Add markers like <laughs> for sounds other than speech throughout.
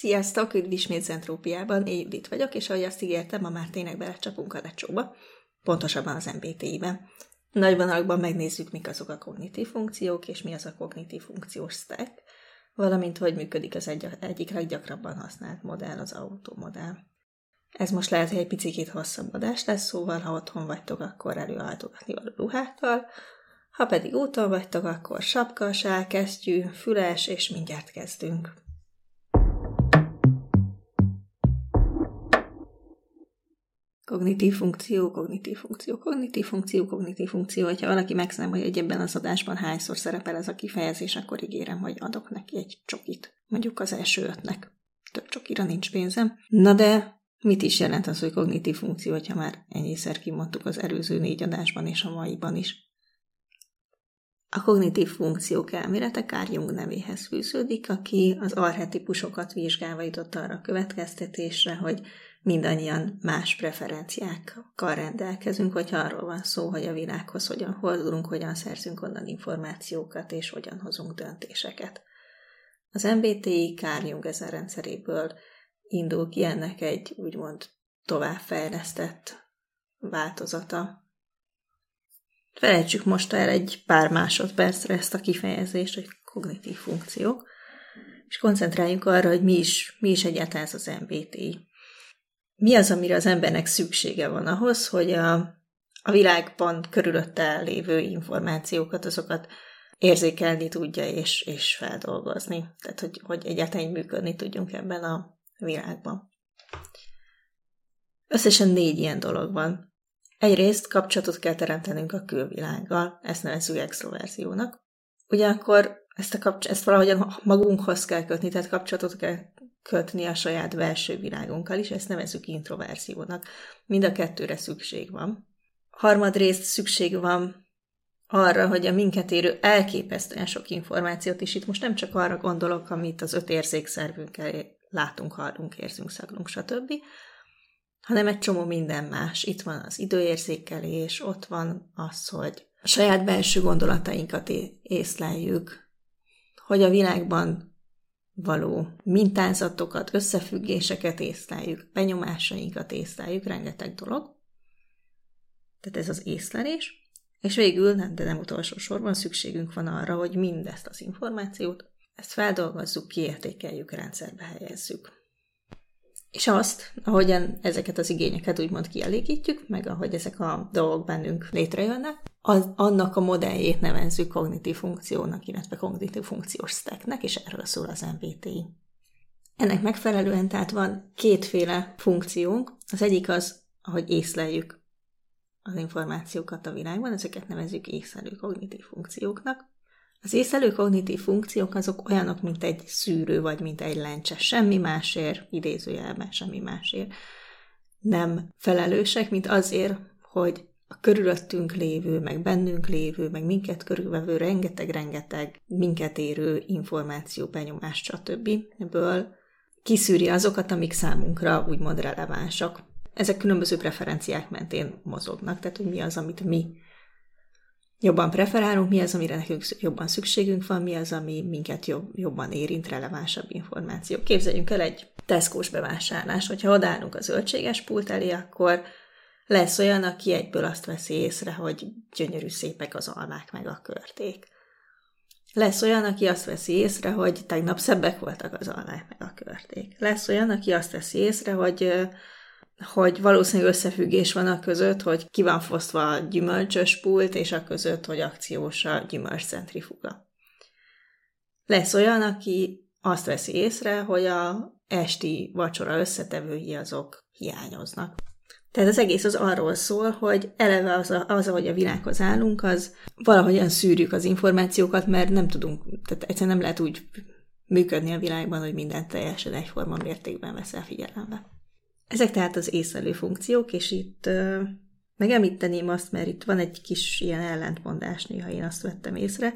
Sziasztok, üdv ismét Zentrópiában, én vagyok, és ahogy azt ígértem, ma már tényleg belecsapunk a lecsóba, pontosabban az MBTI-be. Nagy vonalakban megnézzük, mik azok a kognitív funkciók, és mi az a kognitív funkciós stack, valamint hogy működik az egy, egyik leggyakrabban használt modell, az automodell. Ez most lehet, hogy egy picit hosszabb adás lesz, szóval ha otthon vagytok, akkor előálltogatni a ruhákkal, ha pedig úton vagytok, akkor sapka, sálkesztyű, füles, és mindjárt kezdünk. Kognitív funkció, kognitív funkció, kognitív funkció, kognitív funkció. Ha valaki megszámolja, hogy ebben az adásban hányszor szerepel ez a kifejezés, akkor ígérem, hogy adok neki egy csokit. Mondjuk az első ötnek. Több csokira nincs pénzem. Na de mit is jelent az, hogy kognitív funkció, ha már ennyiszer kimondtuk az előző négy adásban és a maiban is? A kognitív funkciók elmélete Carl Jung nevéhez fűződik, aki az archetipusokat vizsgálva jutott arra a következtetésre, hogy mindannyian más preferenciákkal rendelkezünk, hogyha arról van szó, hogy a világhoz hogyan fordulunk, hogyan szerzünk onnan információkat, és hogyan hozunk döntéseket. Az MBTI Carl Jung ezen rendszeréből indul ki ennek egy úgymond továbbfejlesztett változata. Felejtsük most el egy pár másodpercre ezt a kifejezést, hogy kognitív funkciók, és koncentráljunk arra, hogy mi is, mi is egyáltalán ez az MBTI mi az, amire az embernek szüksége van ahhoz, hogy a, a világban körülötte lévő információkat, azokat érzékelni tudja és, és feldolgozni. Tehát, hogy, hogy egyáltalán működni tudjunk ebben a világban. Összesen négy ilyen dolog van. Egyrészt kapcsolatot kell teremtenünk a külvilággal, ezt nevezzük extroverziónak. Ugyanakkor ezt, a kapcs- ezt valahogyan magunkhoz kell kötni, tehát kapcsolatot kell kötni a saját belső világunkkal is, ezt nevezük introverziónak. Mind a kettőre szükség van. Harmadrészt szükség van arra, hogy a minket érő elképesztően sok információt, és itt most nem csak arra gondolok, amit az öt érzékszervünkkel látunk, hallunk, érzünk, szaglunk, stb., hanem egy csomó minden más. Itt van az időérzékelés, ott van az, hogy a saját belső gondolatainkat észleljük, hogy a világban való mintázatokat, összefüggéseket észleljük, benyomásainkat észleljük, rengeteg dolog. Tehát ez az észlelés. És végül, nem, de nem utolsó sorban szükségünk van arra, hogy mindezt az információt, ezt feldolgozzuk, kiértékeljük, rendszerbe helyezzük. És azt, ahogyan ezeket az igényeket úgymond kielégítjük, meg ahogy ezek a dolgok bennünk létrejönnek, az, annak a modelljét nevezzük kognitív funkciónak, illetve kognitív funkciós stacknek, és erről szól az MBTI. Ennek megfelelően tehát van kétféle funkciónk. Az egyik az, ahogy észleljük az információkat a világban, ezeket nevezzük észlelő kognitív funkcióknak. Az észlelő kognitív funkciók azok olyanok, mint egy szűrő, vagy mint egy lencse. Semmi másért, idézőjelben semmi másért nem felelősek, mint azért, hogy a körülöttünk lévő, meg bennünk lévő, meg minket körülvevő rengeteg-rengeteg minket érő információ, benyomás, stb. Ebből kiszűri azokat, amik számunkra úgymond relevánsak. Ezek különböző preferenciák mentén mozognak, tehát hogy mi az, amit mi jobban preferálunk, mi az, amire nekünk jobban szükségünk van, mi az, ami minket jobb, jobban érint, relevánsabb információ. Képzeljünk el egy Tesco-s bevásárlás, hogyha odállunk a zöldséges pult elé, akkor lesz olyan, aki egyből azt veszi észre, hogy gyönyörű szépek az almák meg a körték. Lesz olyan, aki azt veszi észre, hogy tegnap szebbek voltak az almák meg a körték. Lesz olyan, aki azt veszi észre, hogy hogy valószínűleg összefüggés van a között, hogy ki van fosztva a gyümölcsös pult, és a között, hogy akciós a gyümölcscentrifuga. Lesz olyan, aki azt veszi észre, hogy a esti vacsora összetevői azok hiányoznak. Tehát az egész az arról szól, hogy eleve az, a, az, ahogy a világhoz állunk, az valahogyan szűrjük az információkat, mert nem tudunk, tehát egyszerűen nem lehet úgy működni a világban, hogy mindent teljesen egyforma mértékben veszel figyelembe. Ezek tehát az észlelő funkciók, és itt uh, megemlíteném azt, mert itt van egy kis ilyen ellentmondás, néha én azt vettem észre,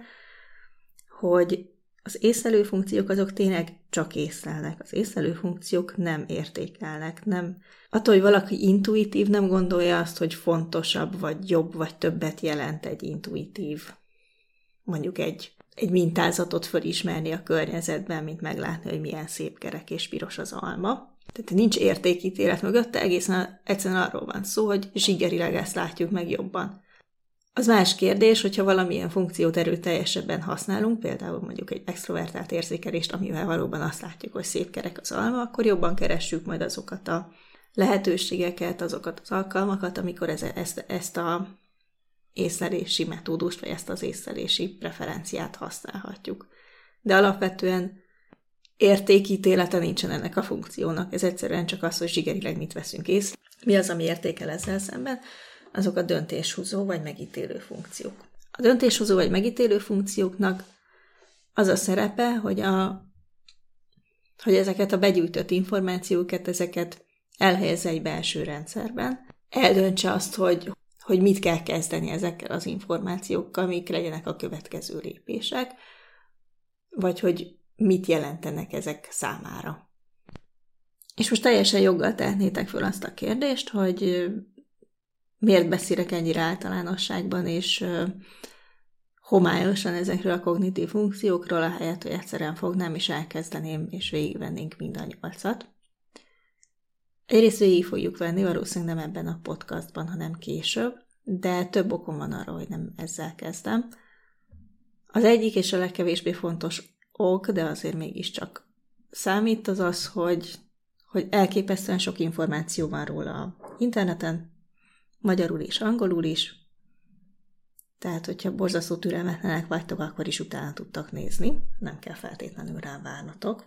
hogy az észlelő funkciók azok tényleg csak észlelnek. Az észlelő funkciók nem értékelnek, nem. Attól, hogy valaki intuitív, nem gondolja azt, hogy fontosabb, vagy jobb, vagy többet jelent egy intuitív, mondjuk egy egy mintázatot fölismerni a környezetben, mint meglátni, hogy milyen szép kerek és piros az alma. Tehát nincs értékítélet mögötte, egészen egyszerűen arról van szó, hogy zsigerileg ezt látjuk meg jobban. Az más kérdés, hogyha valamilyen funkciót erőteljesebben használunk, például mondjuk egy extrovertált érzékelést, amivel valóban azt látjuk, hogy szép kerek az alma, akkor jobban keressük majd azokat a lehetőségeket, azokat az alkalmakat, amikor ez, ezt, ezt a észlelési metódust, vagy ezt az észlelési preferenciát használhatjuk. De alapvetően értékítélete nincsen ennek a funkciónak. Ez egyszerűen csak az, hogy zsigerileg mit veszünk észre. Mi az, ami értékel ezzel szemben? Azok a döntéshozó vagy megítélő funkciók. A döntéshozó vagy megítélő funkcióknak az a szerepe, hogy, a, hogy ezeket a begyűjtött információkat, ezeket elhelyezze egy belső rendszerben, eldöntse azt, hogy, hogy mit kell kezdeni ezekkel az információkkal, mik legyenek a következő lépések, vagy hogy mit jelentenek ezek számára. És most teljesen joggal tehetnétek föl azt a kérdést, hogy miért beszélek ennyire általánosságban, és homályosan ezekről a kognitív funkciókról, ahelyett, hogy egyszerűen fognám és elkezdeném, és végigvennénk mind a nyolcat. Egyrészt végig fogjuk venni, valószínűleg nem ebben a podcastban, hanem később, de több okom van arra, hogy nem ezzel kezdem. Az egyik és a legkevésbé fontos ok, de azért mégiscsak számít az az, hogy, hogy elképesztően sok információ van róla a interneten, magyarul és angolul is, tehát, hogyha borzasztó türelmetlenek vagytok, akkor is utána tudtak nézni, nem kell feltétlenül rá várnatok.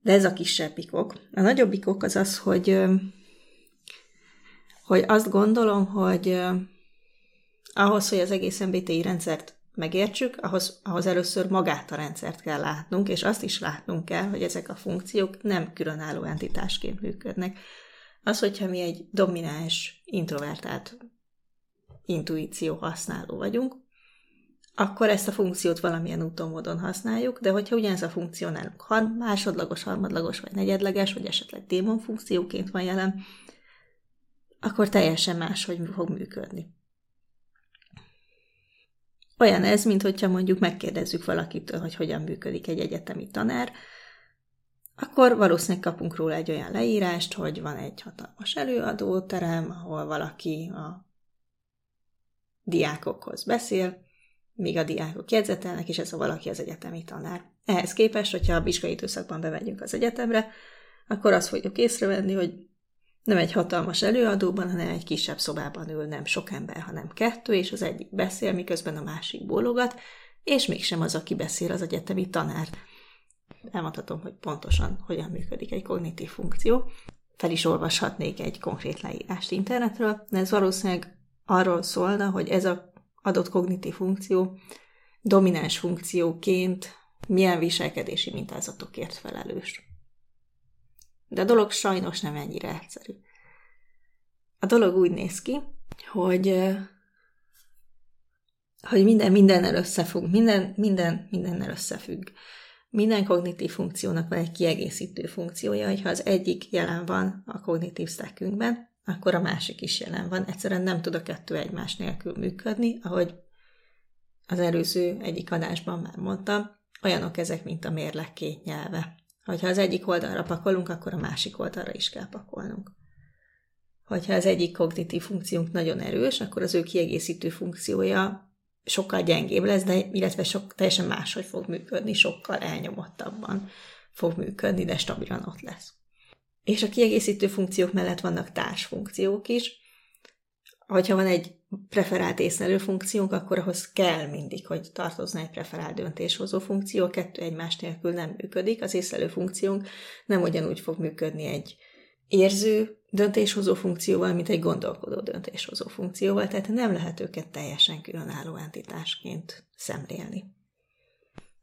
De ez a kisebbikok. A nagyobbikok az az, hogy, hogy azt gondolom, hogy ahhoz, hogy az egész MBTI rendszert megértsük, ahhoz, ahhoz először magát a rendszert kell látnunk, és azt is látnunk kell, hogy ezek a funkciók nem különálló entitásként működnek. Az, hogyha mi egy domináns, introvertált intuíció használó vagyunk, akkor ezt a funkciót valamilyen úton módon használjuk, de hogyha ugyanez a funkció nálunk másodlagos, harmadlagos, vagy negyedleges, vagy esetleg démon funkcióként van jelen, akkor teljesen máshogy fog működni. Olyan ez, mint hogyha mondjuk megkérdezzük valakitől, hogy hogyan működik egy egyetemi tanár, akkor valószínűleg kapunk róla egy olyan leírást, hogy van egy hatalmas előadóterem, ahol valaki a diákokhoz beszél, míg a diákok jegyzetelnek, és ez a valaki az egyetemi tanár. Ehhez képest, hogyha a vizsgai időszakban bemegyünk az egyetemre, akkor azt fogjuk észrevenni, hogy nem egy hatalmas előadóban, hanem egy kisebb szobában ül nem sok ember, hanem kettő, és az egyik beszél, miközben a másik bólogat, és mégsem az, aki beszél, az egyetemi tanár. Elmondhatom, hogy pontosan hogyan működik egy kognitív funkció. Fel is olvashatnék egy konkrét leírást internetről, de ez valószínűleg arról szólna, hogy ez a adott kognitív funkció domináns funkcióként milyen viselkedési mintázatokért felelős. De a dolog sajnos nem ennyire egyszerű. A dolog úgy néz ki, hogy hogy minden mindennel összefügg, minden, minden mindennel összefügg. Minden kognitív funkciónak van egy kiegészítő funkciója, hogyha az egyik jelen van a kognitív stackünkben, akkor a másik is jelen van. Egyszerűen nem tud a kettő egymás nélkül működni, ahogy az előző egyik adásban már mondtam, olyanok ezek, mint a mérleg két nyelve. Hogyha az egyik oldalra pakolunk, akkor a másik oldalra is kell pakolnunk. Hogyha az egyik kognitív funkciónk nagyon erős, akkor az ő kiegészítő funkciója sokkal gyengébb lesz, de illetve sok, teljesen máshogy fog működni, sokkal elnyomottabban fog működni, de stabilan ott lesz. És a kiegészítő funkciók mellett vannak társfunkciók is. Ha van egy preferált észlelő funkciónk, akkor ahhoz kell mindig, hogy tartozna egy preferált döntéshozó funkció, a kettő egymás nélkül nem működik. Az észlelő funkciónk nem ugyanúgy fog működni egy érző döntéshozó funkcióval, mint egy gondolkodó döntéshozó funkcióval, tehát nem lehet őket teljesen különálló entitásként szemlélni.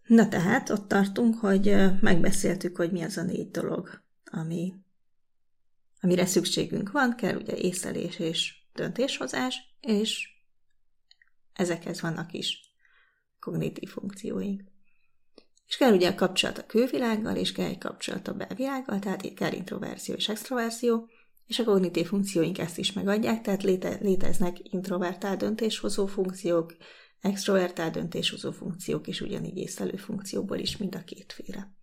Na tehát ott tartunk, hogy megbeszéltük, hogy mi az a négy dolog, ami amire szükségünk van, kell ugye észlelés és döntéshozás, és ezekhez vannak is kognitív funkcióink. És kell ugye a kapcsolat a külvilággal, és kell egy kapcsolat a belvilággal, tehát kell introverzió és extroverzió, és a kognitív funkcióink ezt is megadják, tehát léte, léteznek introvertált döntéshozó funkciók, extrovertált döntéshozó funkciók, és ugyanígy észlelő funkcióból is mind a kétféle.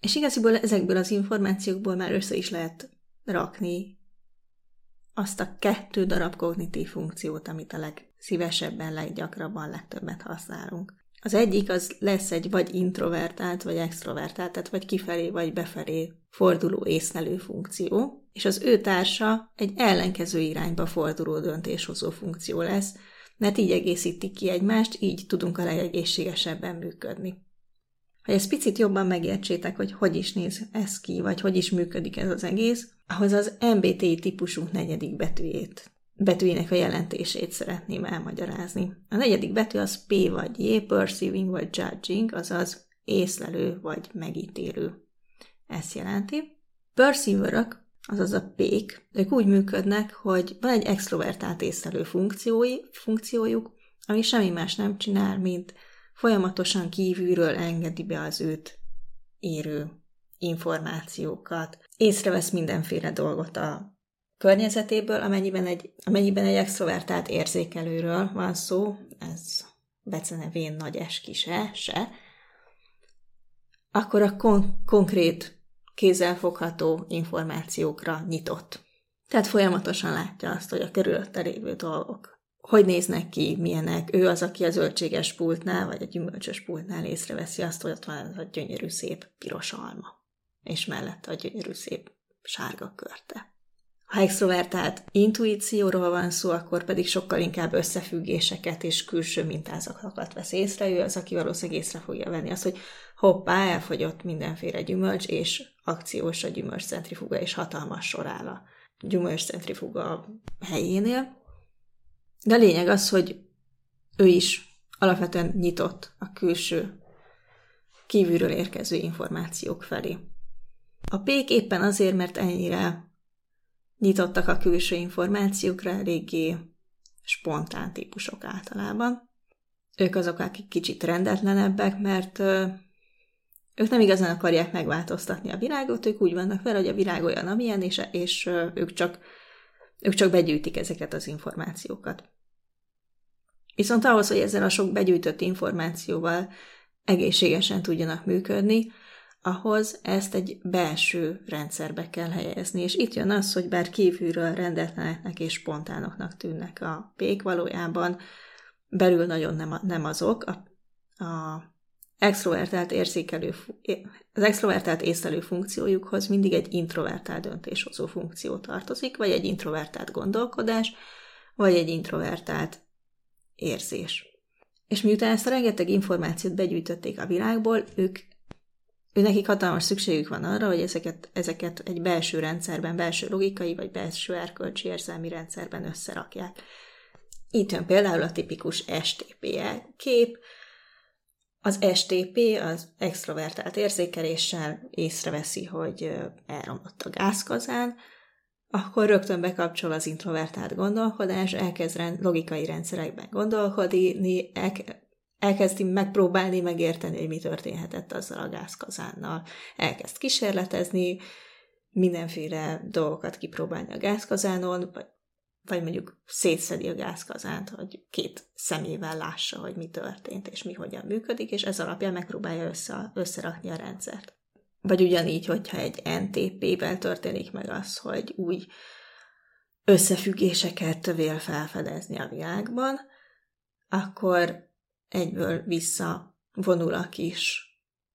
És igaziból ezekből az információkból már össze is lehet rakni azt a kettő darab kognitív funkciót, amit a legszívesebben, leggyakrabban, legtöbbet használunk. Az egyik az lesz egy vagy introvertált, vagy extrovertált, tehát vagy kifelé, vagy befelé forduló észlelő funkció, és az ő társa egy ellenkező irányba forduló döntéshozó funkció lesz, mert így egészítik ki egymást, így tudunk a legegészségesebben működni. Hogy ezt picit jobban megértsétek, hogy hogy is néz ez ki, vagy hogy is működik ez az egész, ahhoz az MBTI típusunk negyedik betűjét, betűjének a jelentését szeretném elmagyarázni. A negyedik betű az P vagy J, perceiving vagy judging, azaz észlelő vagy megítélő. Ezt jelenti. Perceiverök, azaz a pék, ők úgy működnek, hogy van egy extrovertált észlelő funkciói, funkciójuk, ami semmi más nem csinál, mint folyamatosan kívülről engedi be az őt érő információkat. Észrevesz mindenféle dolgot a környezetéből, amennyiben egy, amennyiben egy extrovertált érzékelőről van szó, ez becenevén nagy eskise, se, akkor a kon- konkrét, kézzelfogható információkra nyitott. Tehát folyamatosan látja azt, hogy a körülötte lévő dolgok hogy néznek ki, milyenek. Ő az, aki a zöldséges pultnál, vagy a gyümölcsös pultnál észreveszi azt, hogy ott van az a gyönyörű szép piros alma, és mellette a gyönyörű szép sárga körte. Ha extrovertált intuícióról van szó, akkor pedig sokkal inkább összefüggéseket és külső mintázatokat vesz észre. Ő az, aki valószínűleg észre fogja venni azt, hogy hoppá, elfogyott mindenféle gyümölcs, és akciós a gyümölcscentrifuga, és hatalmas sor áll a gyümölcscentrifuga helyénél. De a lényeg az, hogy ő is alapvetően nyitott a külső, kívülről érkező információk felé. A pék éppen azért, mert ennyire nyitottak a külső információkra, eléggé spontán típusok általában. Ők azok, akik kicsit rendetlenebbek, mert ők nem igazán akarják megváltoztatni a világot, ők úgy vannak fel, hogy a világ olyan, amilyen, és, és ők csak ők csak begyűjtik ezeket az információkat. Viszont ahhoz, hogy ezzel a sok begyűjtött információval egészségesen tudjanak működni, ahhoz ezt egy belső rendszerbe kell helyezni. És itt jön az, hogy bár kívülről rendetleneknek és spontánoknak tűnnek a pék, valójában belül nagyon nem, nem azok. A, a extrovertált érzékelő, az extrovertált észlelő funkciójukhoz mindig egy introvertált döntéshozó funkció tartozik, vagy egy introvertált gondolkodás, vagy egy introvertált érzés. És miután ezt a rengeteg információt begyűjtötték a világból, ők nekik hatalmas szükségük van arra, hogy ezeket, ezeket egy belső rendszerben, belső logikai vagy belső erkölcsi érzelmi rendszerben összerakják. Itt jön például a tipikus STP-e kép, az STP az extrovertált érzékeléssel észreveszi, hogy elromlott a gázkazán, akkor rögtön bekapcsol az introvertált gondolkodás, elkezd rend, logikai rendszerekben gondolkodni, elke, elkezdi megpróbálni megérteni, hogy mi történhetett azzal a gázkazánnal. Elkezd kísérletezni, mindenféle dolgokat kipróbálni a gázkazánon, vagy vagy mondjuk szétszedi a gázkazánt, hogy két szemével lássa, hogy mi történt, és mi hogyan működik, és ez alapján megpróbálja össze, összerakni a rendszert. Vagy ugyanígy, hogyha egy NTP-vel történik meg az, hogy úgy összefüggéseket vél felfedezni a világban, akkor egyből visszavonul a kis,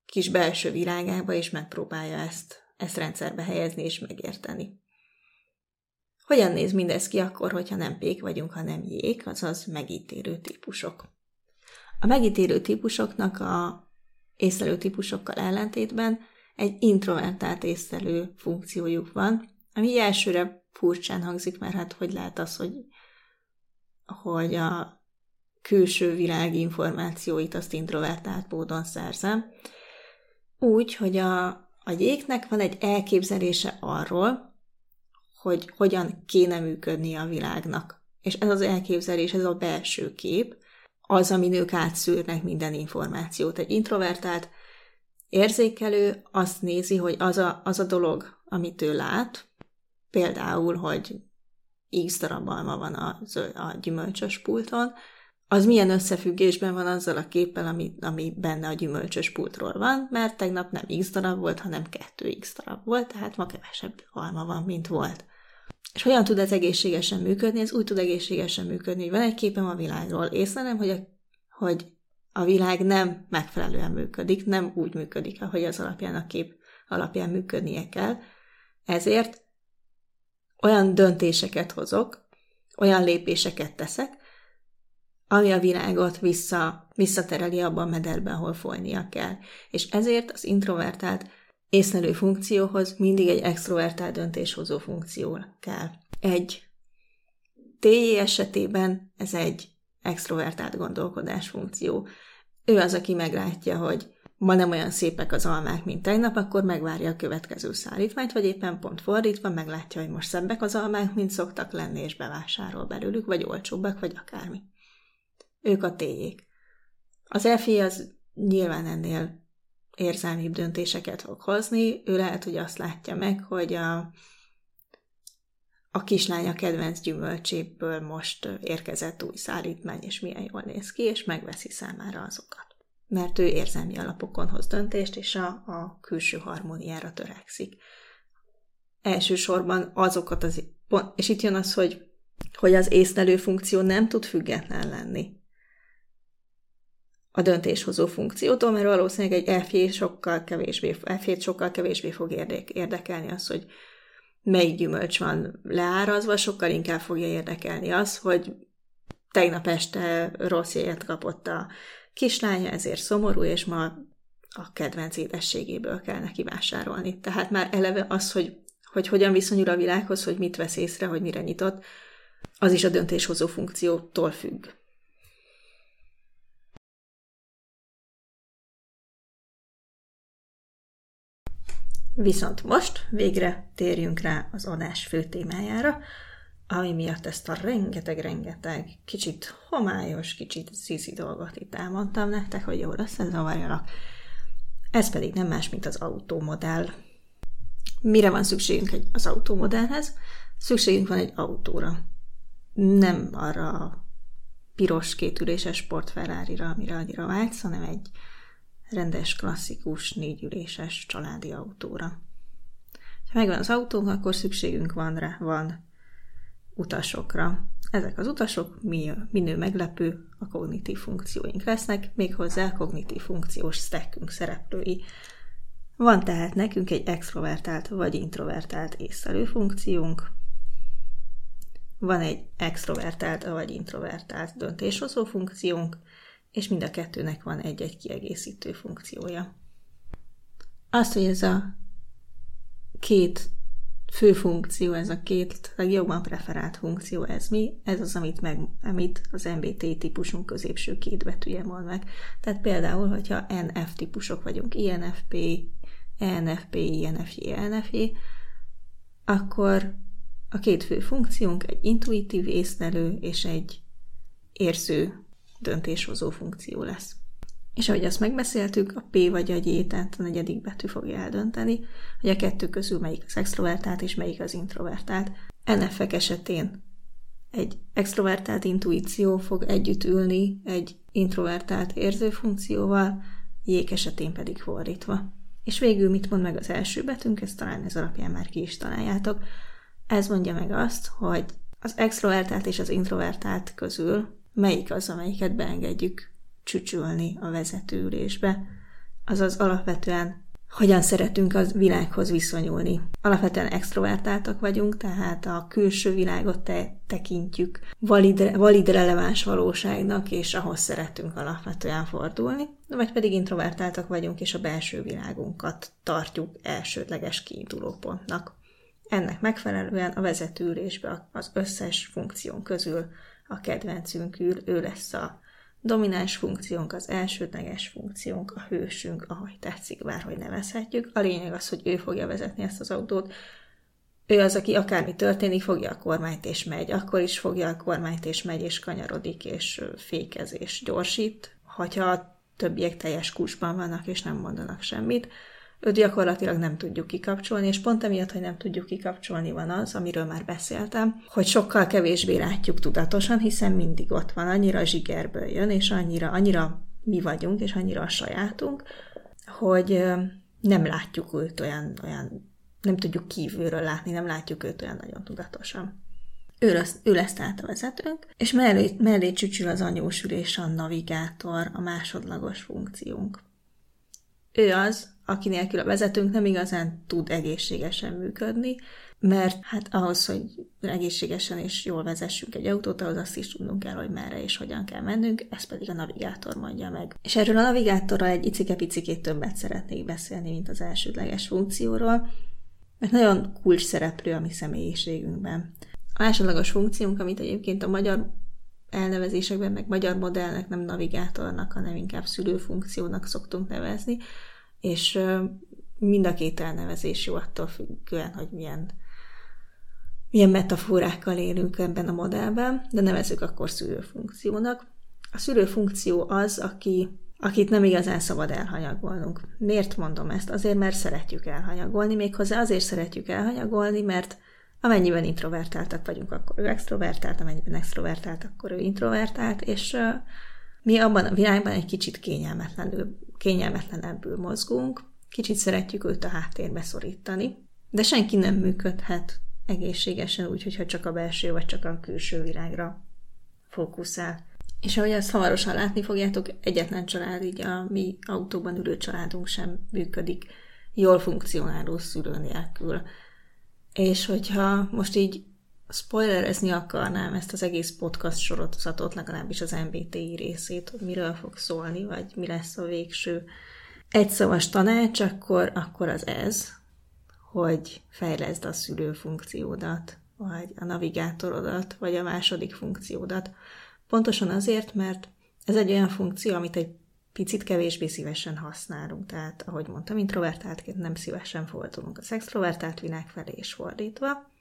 kis belső világába, és megpróbálja ezt, ezt rendszerbe helyezni és megérteni. Hogyan néz mindez ki akkor, hogyha nem pék vagyunk, hanem jék, azaz megítélő típusok? A megítélő típusoknak a észlelő típusokkal ellentétben egy introvertált észlelő funkciójuk van, ami elsőre furcsán hangzik, mert hát hogy lehet az, hogy, hogy a külső világ információit azt introvertált módon szerzem. Úgy, hogy a, a gyéknek van egy elképzelése arról, hogy hogyan kéne működni a világnak. És ez az elképzelés, ez a belső kép, az, amin ők átszűrnek minden információt. Egy introvertált érzékelő azt nézi, hogy az a, az a dolog, amit ő lát, például, hogy x darab alma van a, a gyümölcsös pulton, az milyen összefüggésben van azzal a képpel, ami, ami benne a gyümölcsös pultról van, mert tegnap nem x darab volt, hanem 2x darab volt, tehát ma kevesebb alma van, mint volt. És hogyan tud ez egészségesen működni? Ez úgy tud egészségesen működni, hogy van egy képem a világról, észlelem, hogy a, hogy a világ nem megfelelően működik, nem úgy működik, ahogy az alapján a kép alapján működnie kell. Ezért olyan döntéseket hozok, olyan lépéseket teszek, ami a világot vissza, visszatereli abba a mederbe, ahol folynia kell. És ezért az introvertált észlelő funkcióhoz mindig egy extrovertált döntéshozó funkció kell. Egy TJ esetében ez egy extrovertált gondolkodás funkció. Ő az, aki meglátja, hogy ma nem olyan szépek az almák, mint tegnap, akkor megvárja a következő szállítmányt, vagy éppen pont fordítva meglátja, hogy most szebbek az almák, mint szoktak lenni, és bevásárol belőlük, vagy olcsóbbak, vagy akármi. Ők a téjék. Az EFI az nyilván ennél érzelmibb döntéseket fog hozni. Ő lehet, hogy azt látja meg, hogy a, a kislánya kedvenc gyümölcséből most érkezett új szállítmány, és milyen jól néz ki, és megveszi számára azokat. Mert ő érzelmi alapokon hoz döntést, és a, a külső harmóniára törekszik. Elsősorban azokat az... És itt jön az, hogy, hogy az észlelő funkció nem tud független lenni a döntéshozó funkciótól, mert valószínűleg egy f sokkal kevésbé, f sokkal kevésbé fog érdekelni az, hogy melyik gyümölcs van leárazva, sokkal inkább fogja érdekelni az, hogy tegnap este rossz élet kapott a kislánya, ezért szomorú, és ma a kedvenc édességéből kell neki vásárolni. Tehát már eleve az, hogy, hogy hogyan viszonyul a világhoz, hogy mit vesz észre, hogy mire nyitott, az is a döntéshozó funkciótól függ. Viszont most végre térjünk rá az adás fő témájára, ami miatt ezt a rengeteg-rengeteg, kicsit homályos, kicsit zizi dolgot itt elmondtam nektek, hogy jól összezavarjalak. Ez pedig nem más, mint az autómodell. Mire van szükségünk egy, az autómodellhez? Szükségünk van egy autóra. Nem arra a piros kétüléses sport Ferrari-ra, amire annyira vágysz, hanem egy rendes, klasszikus, négyüléses családi autóra. Ha megvan az autónk, akkor szükségünk van rá, van utasokra. Ezek az utasok mi, minő meglepő a kognitív funkcióink lesznek, méghozzá kognitív funkciós stackünk szereplői. Van tehát nekünk egy extrovertált vagy introvertált észlelő funkciónk, van egy extrovertált vagy introvertált döntéshozó funkciónk, és mind a kettőnek van egy-egy kiegészítő funkciója. Azt, hogy ez a két fő funkció, ez a két legjobban preferált funkció, ez mi? Ez az, amit, meg, amit az MBT típusunk középső két betűje mond meg. Tehát például, hogyha NF típusok vagyunk, INFP, ENFP, INFJ, ENFJ, akkor a két fő funkciónk egy intuitív észlelő és egy érző döntéshozó funkció lesz. És ahogy azt megbeszéltük, a P vagy a G, tehát a negyedik betű fogja eldönteni, hogy a kettő közül melyik az extrovertált és melyik az introvertált. nf esetén egy extrovertált intuíció fog együtt ülni egy introvertált érzőfunkcióval, J esetén pedig fordítva. És végül mit mond meg az első betűnk, ezt talán ez alapján már ki is találjátok. Ez mondja meg azt, hogy az extrovertált és az introvertált közül melyik az, amelyiket beengedjük csücsülni a vezetőülésbe. Azaz alapvetően hogyan szeretünk az világhoz viszonyulni. Alapvetően extrovertáltak vagyunk, tehát a külső világot te- tekintjük valid, valid releváns valóságnak, és ahhoz szeretünk alapvetően fordulni, vagy pedig introvertáltak vagyunk, és a belső világunkat tartjuk elsődleges kiindulópontnak. Ennek megfelelően a vezetőülésbe az összes funkción közül a kedvencünk ül, ő lesz a domináns funkciónk, az elsődleges funkciónk, a hősünk, ahogy tetszik, bárhogy nevezhetjük. A lényeg az, hogy ő fogja vezetni ezt az autót, ő az, aki akármi történik, fogja a kormányt és megy. Akkor is fogja a kormányt és megy, és kanyarodik, és fékez, és gyorsít. Hogyha a többiek teljes kusban vannak, és nem mondanak semmit, őt gyakorlatilag nem tudjuk kikapcsolni, és pont emiatt, hogy nem tudjuk kikapcsolni, van az, amiről már beszéltem, hogy sokkal kevésbé látjuk tudatosan, hiszen mindig ott van, annyira zsigerből jön, és annyira, annyira mi vagyunk, és annyira a sajátunk, hogy nem látjuk őt olyan, olyan nem tudjuk kívülről látni, nem látjuk őt olyan nagyon tudatosan. Ő lesz, ő lesz tehát a vezetőnk, és mellé, mellé csücsül az anyósülés a navigátor, a másodlagos funkciónk. Ő az, aki nélkül a vezetőnk nem igazán tud egészségesen működni, mert hát ahhoz, hogy egészségesen és jól vezessünk egy autót, ahhoz azt is tudnunk kell, hogy merre és hogyan kell mennünk, ezt pedig a navigátor mondja meg. És erről a navigátorral egy icike-picikét többet szeretnék beszélni, mint az elsődleges funkcióról, mert nagyon kulcs szereplő a mi személyiségünkben. A másodlagos funkciónk, amit egyébként a magyar elnevezésekben, meg magyar modellnek nem navigátornak, hanem inkább szülőfunkciónak szoktunk nevezni, és mind a két elnevezés jó attól függően, hogy milyen, milyen metaforákkal élünk ebben a modellben, de nevezük akkor szülőfunkciónak. A szülőfunkció az, aki akit nem igazán szabad elhanyagolnunk. Miért mondom ezt? Azért, mert szeretjük elhanyagolni, méghozzá azért szeretjük elhanyagolni, mert amennyiben introvertáltak vagyunk, akkor ő extrovertált, amennyiben extrovertált, akkor ő introvertált, és mi abban a világban egy kicsit kényelmetlenül, kényelmetlenebbül mozgunk, kicsit szeretjük őt a háttérbe szorítani, de senki nem működhet egészségesen úgy, hogyha csak a belső vagy csak a külső világra fókuszál. És ahogy ezt hamarosan látni fogjátok, egyetlen család, így a mi autóban ülő családunk sem működik jól funkcionáló szülő nélkül. És hogyha most így spoilerezni akarnám ezt az egész podcast sorozatot, legalábbis az MBTI részét, hogy miről fog szólni, vagy mi lesz a végső egyszavas tanács, akkor, akkor az ez, hogy fejleszd a szülő funkciódat, vagy a navigátorodat, vagy a második funkciódat. Pontosan azért, mert ez egy olyan funkció, amit egy picit kevésbé szívesen használunk. Tehát, ahogy mondtam, introvertáltként nem szívesen fordulunk az extrovertált világ felé és fordítva.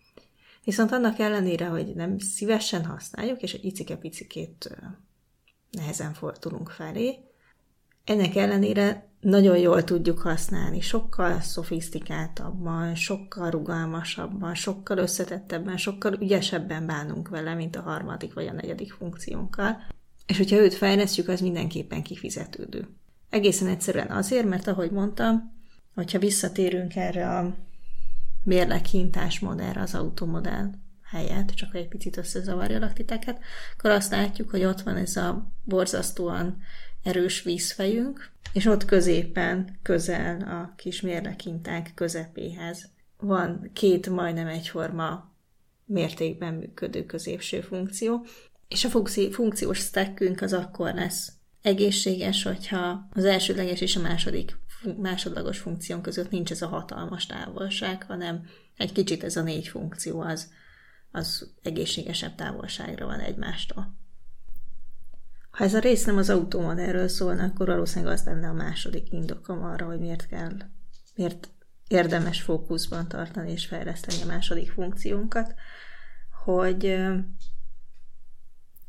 Viszont annak ellenére, hogy nem szívesen használjuk, és egy icike-picikét nehezen fordulunk felé, ennek ellenére nagyon jól tudjuk használni, sokkal szofisztikáltabban, sokkal rugalmasabban, sokkal összetettebben, sokkal ügyesebben bánunk vele, mint a harmadik vagy a negyedik funkciónkkal. És hogyha őt fejlesztjük, az mindenképpen kifizetődő. Egészen egyszerűen azért, mert ahogy mondtam, hogyha visszatérünk erre a mérleghintás modellre, az automodell helyett, csak egy picit összezavarjalak titeket, akkor azt látjuk, hogy ott van ez a borzasztóan erős vízfejünk, és ott középen, közel a kis mérlekinták közepéhez van két majdnem egyforma mértékben működő középső funkció, és a funkciós stackünk az akkor lesz egészséges, hogyha az elsődleges és a második másodlagos funkción között nincs ez a hatalmas távolság, hanem egy kicsit ez a négy funkció az, az egészségesebb távolságra van egymástól. Ha ez a rész nem az automodellről szólna, akkor valószínűleg az lenne a második indokom arra, hogy miért kell, miért érdemes fókuszban tartani és fejleszteni a második funkciónkat, hogy,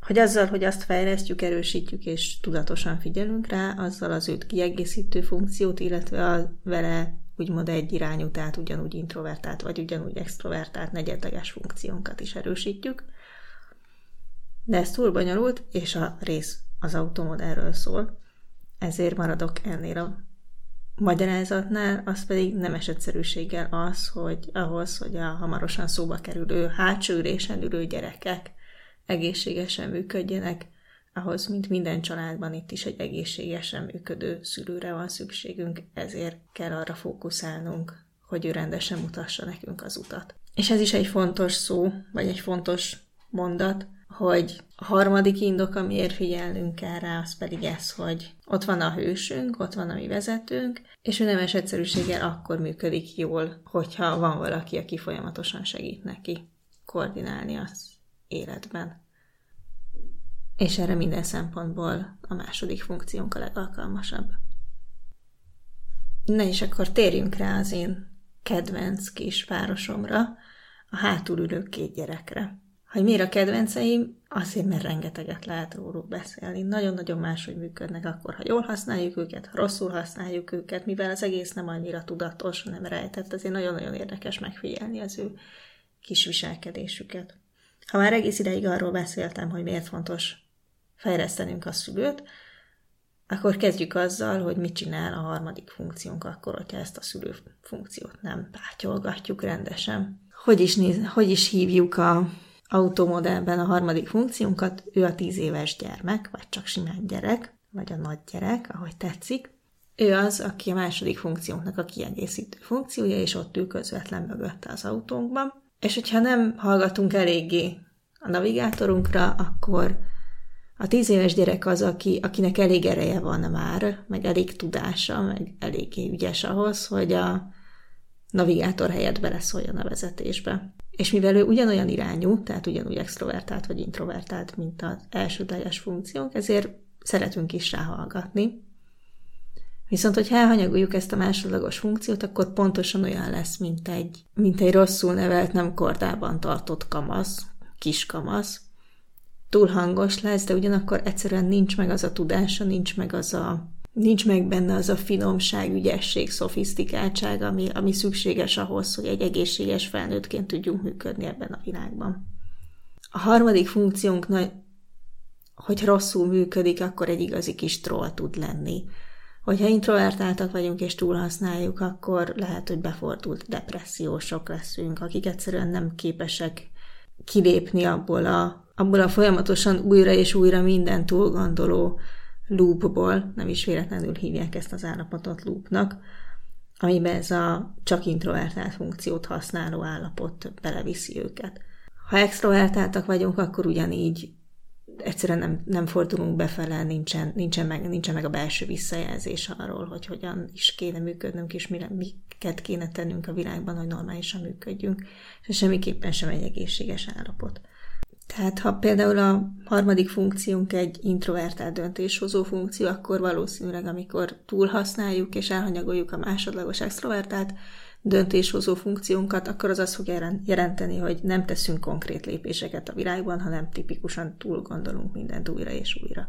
hogy azzal, hogy azt fejlesztjük, erősítjük és tudatosan figyelünk rá, azzal az őt kiegészítő funkciót, illetve a vele úgymond egy irányú, tehát ugyanúgy introvertált, vagy ugyanúgy extrovertált negyedleges funkciónkat is erősítjük, de ez túl bonyolult, és a rész az automod erről szól, ezért maradok ennél a magyarázatnál, az pedig nem esetszerűséggel az, hogy ahhoz, hogy a hamarosan szóba kerülő hátsó ülésen ülő gyerekek egészségesen működjenek, ahhoz, mint minden családban itt is egy egészségesen működő szülőre van szükségünk, ezért kell arra fókuszálnunk, hogy ő rendesen mutassa nekünk az utat. És ez is egy fontos szó, vagy egy fontos mondat, hogy a harmadik indok, amiért figyelnünk kell rá, az pedig ez, hogy ott van a hősünk, ott van a mi vezetőnk, és ő nemes egyszerűséggel akkor működik jól, hogyha van valaki, aki folyamatosan segít neki koordinálni az életben. És erre minden szempontból a második funkciónk a legalkalmasabb. Na és akkor térjünk rá az én kedvenc kis városomra, a hátul ülő két gyerekre. hogy miért a kedvenceim, azért, mert rengeteget lehet róluk beszélni. Nagyon-nagyon máshogy működnek akkor, ha jól használjuk őket, ha rosszul használjuk őket, mivel az egész nem annyira tudatos, nem rejtett, azért nagyon-nagyon érdekes megfigyelni az ő kis viselkedésüket. Ha már egész ideig arról beszéltem, hogy miért fontos fejlesztenünk a szülőt, akkor kezdjük azzal, hogy mit csinál a harmadik funkciónk akkor, hogyha ezt a szülő funkciót nem pátyolgatjuk rendesen. Hogy is, néz, hogy is hívjuk a automodellben a harmadik funkciónkat? Ő a tíz éves gyermek, vagy csak simán gyerek, vagy a nagy gyerek, ahogy tetszik. Ő az, aki a második funkciónknak a kiegészítő funkciója, és ott ül közvetlen mögötte az autónkban. És hogyha nem hallgatunk eléggé a navigátorunkra, akkor a tíz éves gyerek az, aki, akinek elég ereje van már, meg elég tudása, meg eléggé ügyes ahhoz, hogy a navigátor helyett beleszóljon a vezetésbe. És mivel ő ugyanolyan irányú, tehát ugyanúgy extrovertált vagy introvertált, mint az elsődleges funkciónk, ezért szeretünk is ráhallgatni. Viszont, hogyha elhanyagoljuk ezt a másodlagos funkciót, akkor pontosan olyan lesz, mint egy, mint egy rosszul nevelt, nem kordában tartott kamasz, kiskamasz, túl hangos lesz, de ugyanakkor egyszerűen nincs meg az a tudása, nincs meg az a nincs meg benne az a finomság, ügyesség, szofisztikáltság, ami, ami szükséges ahhoz, hogy egy egészséges felnőttként tudjunk működni ebben a világban. A harmadik funkciónk, hogy rosszul működik, akkor egy igazi kis troll tud lenni. Hogyha introvertáltak vagyunk és túlhasználjuk, akkor lehet, hogy befordult depressziósok leszünk, akik egyszerűen nem képesek kilépni abból a abból a folyamatosan újra és újra minden túlgondoló loopból, nem is véletlenül hívják ezt az állapotot loopnak, amiben ez a csak introvertált funkciót használó állapot beleviszi őket. Ha extrovertáltak vagyunk, akkor ugyanígy egyszerűen nem, nem fordulunk befele, nincsen, nincsen, meg, nincsen meg a belső visszajelzés arról, hogy hogyan is kéne működnünk, és mire, miket kéne tennünk a világban, hogy normálisan működjünk, és semmiképpen sem egy egészséges állapot. Tehát ha például a harmadik funkciónk egy introvertált döntéshozó funkció, akkor valószínűleg, amikor túlhasználjuk és elhanyagoljuk a másodlagos extrovertált döntéshozó funkciónkat, akkor az azt fog jelenteni, hogy nem teszünk konkrét lépéseket a világban, hanem tipikusan túl gondolunk mindent újra és újra.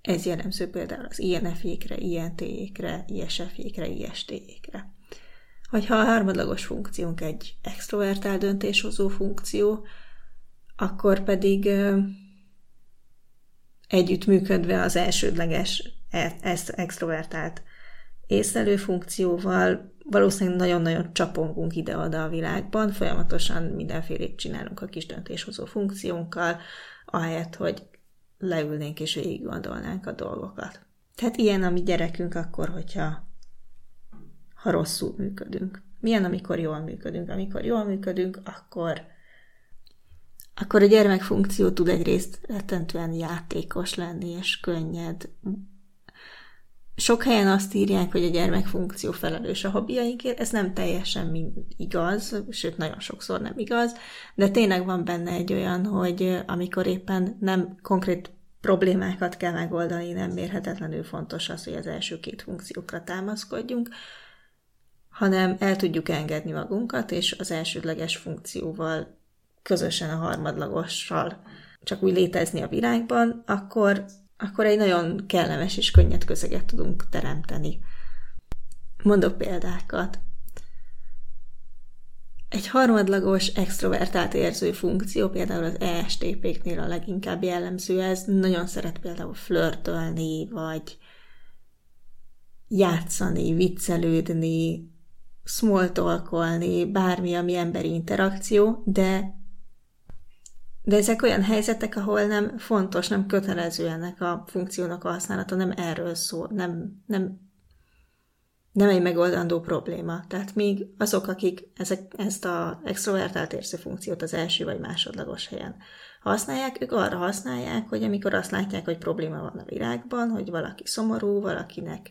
Ez jellemző például az INF-ékre, INT-ékre, ISF-ékre, IST-ékre. Hogyha a harmadlagos funkciónk egy extrovertált döntéshozó funkció, akkor pedig együttműködve az elsődleges e, ezt extrovertált észlelő funkcióval valószínűleg nagyon-nagyon csapongunk ide-oda a világban, folyamatosan mindenfélét csinálunk a kis döntéshozó funkciónkkal, ahelyett, hogy leülnénk és végig gondolnánk a dolgokat. Tehát ilyen a mi gyerekünk akkor, hogyha ha rosszul működünk. Milyen, amikor jól működünk? Amikor jól működünk, akkor akkor a gyermekfunkció tud egyrészt rettentően játékos lenni, és könnyed. Sok helyen azt írják, hogy a gyermekfunkció felelős a hobbiainkért, ez nem teljesen igaz, sőt nagyon sokszor nem igaz, de tényleg van benne egy olyan, hogy amikor éppen nem konkrét problémákat kell megoldani, nem mérhetetlenül fontos az, hogy az első két funkciókra támaszkodjunk, hanem el tudjuk engedni magunkat, és az elsődleges funkcióval közösen a harmadlagossal csak úgy létezni a világban, akkor, akkor egy nagyon kellemes és könnyed közeget tudunk teremteni. Mondok példákat. Egy harmadlagos extrovertált érző funkció, például az ESTP-knél a leginkább jellemző ez, nagyon szeret például flörtölni, vagy játszani, viccelődni, smoltolkolni, bármi, ami emberi interakció, de de ezek olyan helyzetek, ahol nem fontos, nem kötelező ennek a funkciónak a használata, nem erről szól, nem, nem, nem egy megoldandó probléma. Tehát még azok, akik ezek, ezt a extrovertált érző funkciót az első vagy másodlagos helyen használják, ők arra használják, hogy amikor azt látják, hogy probléma van a világban, hogy valaki szomorú, valakinek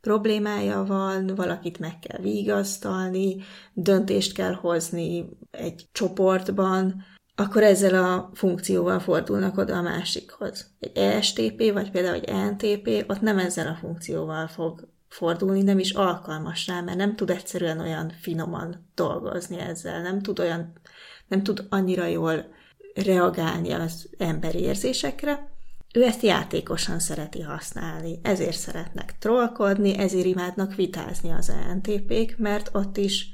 problémája van, valakit meg kell vigasztalni, döntést kell hozni egy csoportban, akkor ezzel a funkcióval fordulnak oda a másikhoz. Egy ESTP, vagy például egy ENTP, ott nem ezzel a funkcióval fog fordulni, nem is alkalmas rá, mert nem tud egyszerűen olyan finoman dolgozni ezzel, nem tud olyan, nem tud annyira jól reagálni az emberi érzésekre, ő ezt játékosan szereti használni, ezért szeretnek trollkodni, ezért imádnak vitázni az ENTP-k, mert ott is,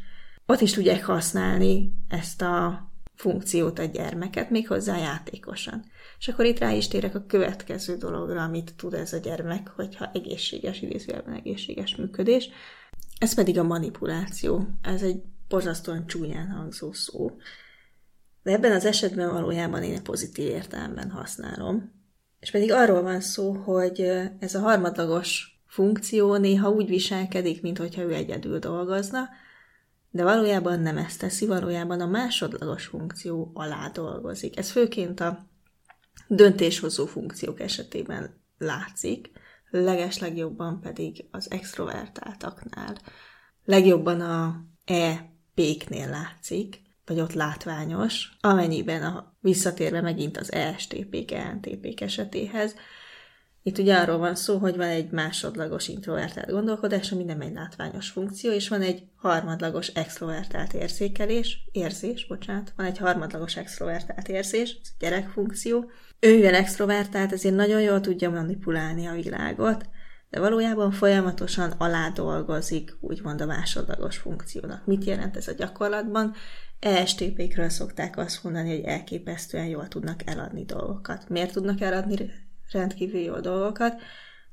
ott is tudják használni ezt a funkciót a gyermeket, méghozzá játékosan. És akkor itt rá is térek a következő dologra, amit tud ez a gyermek, hogyha egészséges, idézőjelben egészséges működés. Ez pedig a manipuláció. Ez egy borzasztóan csúnyán hangzó szó. De ebben az esetben valójában én pozitív értelemben használom. És pedig arról van szó, hogy ez a harmadlagos funkció néha úgy viselkedik, mintha ő egyedül dolgozna, de valójában nem ezt teszi, valójában a másodlagos funkció alá dolgozik. Ez főként a döntéshozó funkciók esetében látszik, legeslegjobban pedig az extrovertáltaknál, legjobban a E-péknél látszik, vagy ott látványos, amennyiben a visszatérve megint az ESTP-k, ENTP-k esetéhez, itt ugye arról van szó, hogy van egy másodlagos introvertált gondolkodás, ami nem egy látványos funkció, és van egy harmadlagos extrovertált érzékelés, érzés, bocsánat, van egy harmadlagos extrovertált érzés, ez gyerekfunkció. Ő mivel extrovertált, ezért nagyon jól tudja manipulálni a világot, de valójában folyamatosan alá dolgozik, úgymond a másodlagos funkciónak. Mit jelent ez a gyakorlatban? ESTP-kről szokták azt mondani, hogy elképesztően jól tudnak eladni dolgokat. Miért tudnak eladni rendkívül jó dolgokat?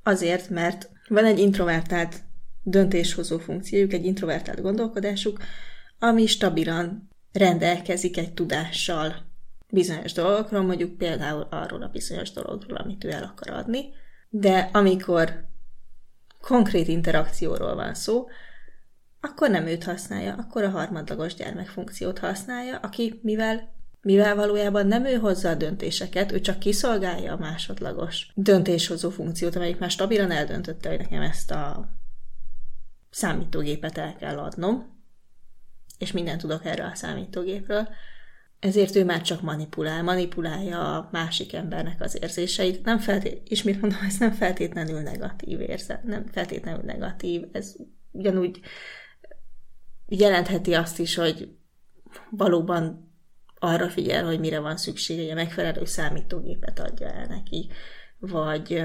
Azért, mert van egy introvertált döntéshozó funkciójuk, egy introvertált gondolkodásuk, ami stabilan rendelkezik egy tudással bizonyos dolgokról, mondjuk például arról a bizonyos dologról, amit ő el akar adni, de amikor konkrét interakcióról van szó, akkor nem őt használja, akkor a harmadlagos gyermekfunkciót használja, aki mivel mivel valójában nem ő hozza a döntéseket, ő csak kiszolgálja a másodlagos döntéshozó funkciót, amelyik már stabilan eldöntötte, hogy nekem ezt a számítógépet el kell adnom, és mindent tudok erre a számítógépről, ezért ő már csak manipulál, manipulálja a másik embernek az érzéseit. Nem feltét, ismét mondom, ez nem feltétlenül negatív érzet, nem feltétlenül negatív, ez ugyanúgy jelentheti azt is, hogy valóban arra figyel, hogy mire van szüksége, hogy a megfelelő számítógépet adja el neki, vagy,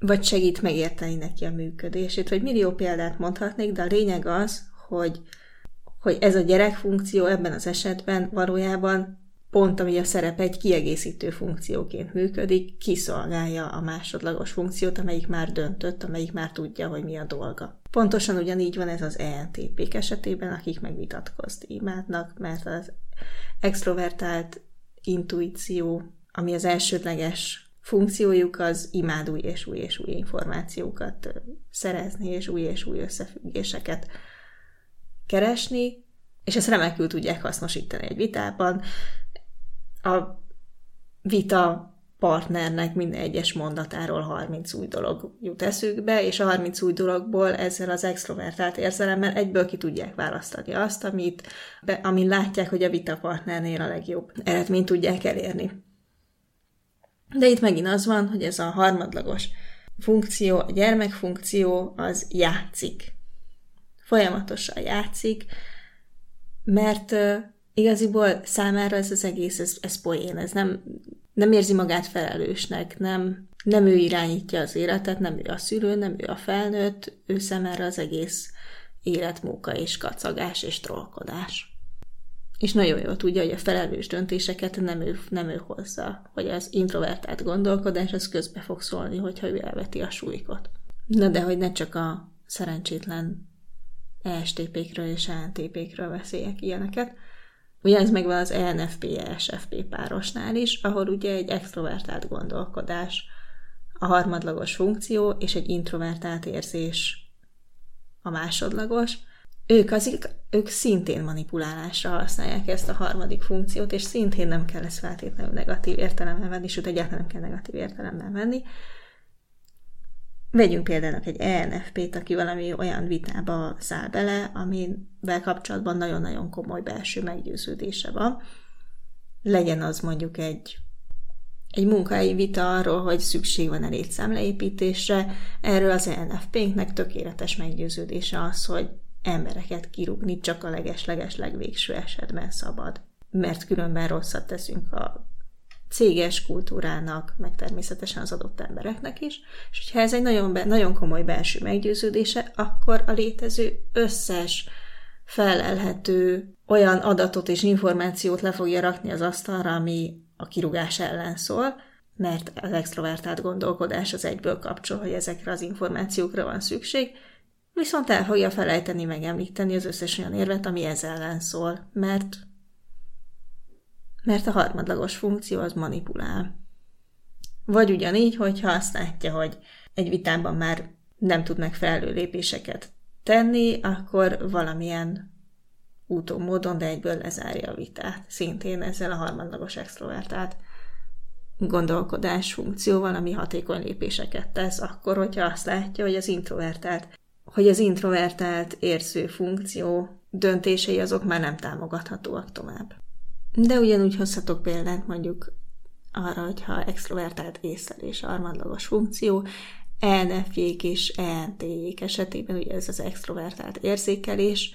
vagy segít megérteni neki a működését, vagy millió példát mondhatnék, de a lényeg az, hogy, hogy ez a gyerekfunkció ebben az esetben valójában pont ami a szerep egy kiegészítő funkcióként működik, kiszolgálja a másodlagos funkciót, amelyik már döntött, amelyik már tudja, hogy mi a dolga. Pontosan ugyanígy van ez az ENTP-k esetében, akik megvitatkozni imádnak, mert az extrovertált intuíció, ami az elsődleges funkciójuk, az imád új és új és új információkat szerezni, és új és új összefüggéseket keresni, és ezt remekül tudják hasznosítani egy vitában. A vita partnernek minden egyes mondatáról 30 új dolog jut eszükbe, és a 30 új dologból ezzel az extrovertált érzelemmel egyből ki tudják választani azt, amit, be, amin látják, hogy a vita partnernél a legjobb eredményt tudják elérni. De itt megint az van, hogy ez a harmadlagos funkció, a gyermekfunkció, az játszik. Folyamatosan játszik, mert igaziból számára ez az egész, ez, ez poén, ez nem, nem érzi magát felelősnek, nem, nem ő irányítja az életet, nem ő a szülő, nem ő a felnőtt, ő szemére az egész életmóka és kacagás és trollkodás. És nagyon jól tudja, hogy a felelős döntéseket nem ő, nem ő hozza, hogy az introvertált gondolkodás az közbe fog szólni, hogyha ő elveti a súlykot. Na de hogy ne csak a szerencsétlen ESTP-kről és ENTP-kről beszéljek ilyeneket, ez megvan az ENFP-ESFP párosnál is, ahol ugye egy extrovertált gondolkodás a harmadlagos funkció, és egy introvertált érzés a másodlagos. Ők, az, ők szintén manipulálásra használják ezt a harmadik funkciót, és szintén nem kell ezt feltétlenül negatív értelemben venni, sőt egyáltalán nem kell negatív értelemben venni, Vegyünk például egy ENFP-t, aki valami olyan vitába száll bele, amivel kapcsolatban nagyon-nagyon komoly belső meggyőződése van. Legyen az mondjuk egy, egy munkai vita arról, hogy szükség van elég számleépítésre, erről az ENFP-nknek tökéletes meggyőződése az, hogy embereket kirúgni csak a leges-leges legvégső esetben szabad. mert különben rosszat teszünk a céges kultúrának, meg természetesen az adott embereknek is, és hogyha ez egy nagyon, nagyon komoly belső meggyőződése, akkor a létező összes felelhető olyan adatot és információt le fogja rakni az asztalra, ami a kirugás ellen szól, mert az extrovertált gondolkodás az egyből kapcsol, hogy ezekre az információkra van szükség, viszont el fogja felejteni megemlíteni az összes olyan érvet, ami ez ellen szól, mert mert a harmadlagos funkció az manipulál. Vagy ugyanígy, hogyha azt látja, hogy egy vitában már nem tud megfelelő lépéseket tenni, akkor valamilyen úton, módon, de egyből lezárja a vitát. Szintén ezzel a harmadlagos extrovertált gondolkodás funkcióval, ami hatékony lépéseket tesz, akkor, hogyha azt látja, hogy az introvertált, hogy az introvertált érző funkció döntései azok már nem támogathatóak tovább. De ugyanúgy hozhatok példát mondjuk arra, hogyha extrovertált észlelés harmadlagos funkció, ENFJ-k és ENTJ-k esetében, ugye ez az extrovertált érzékelés,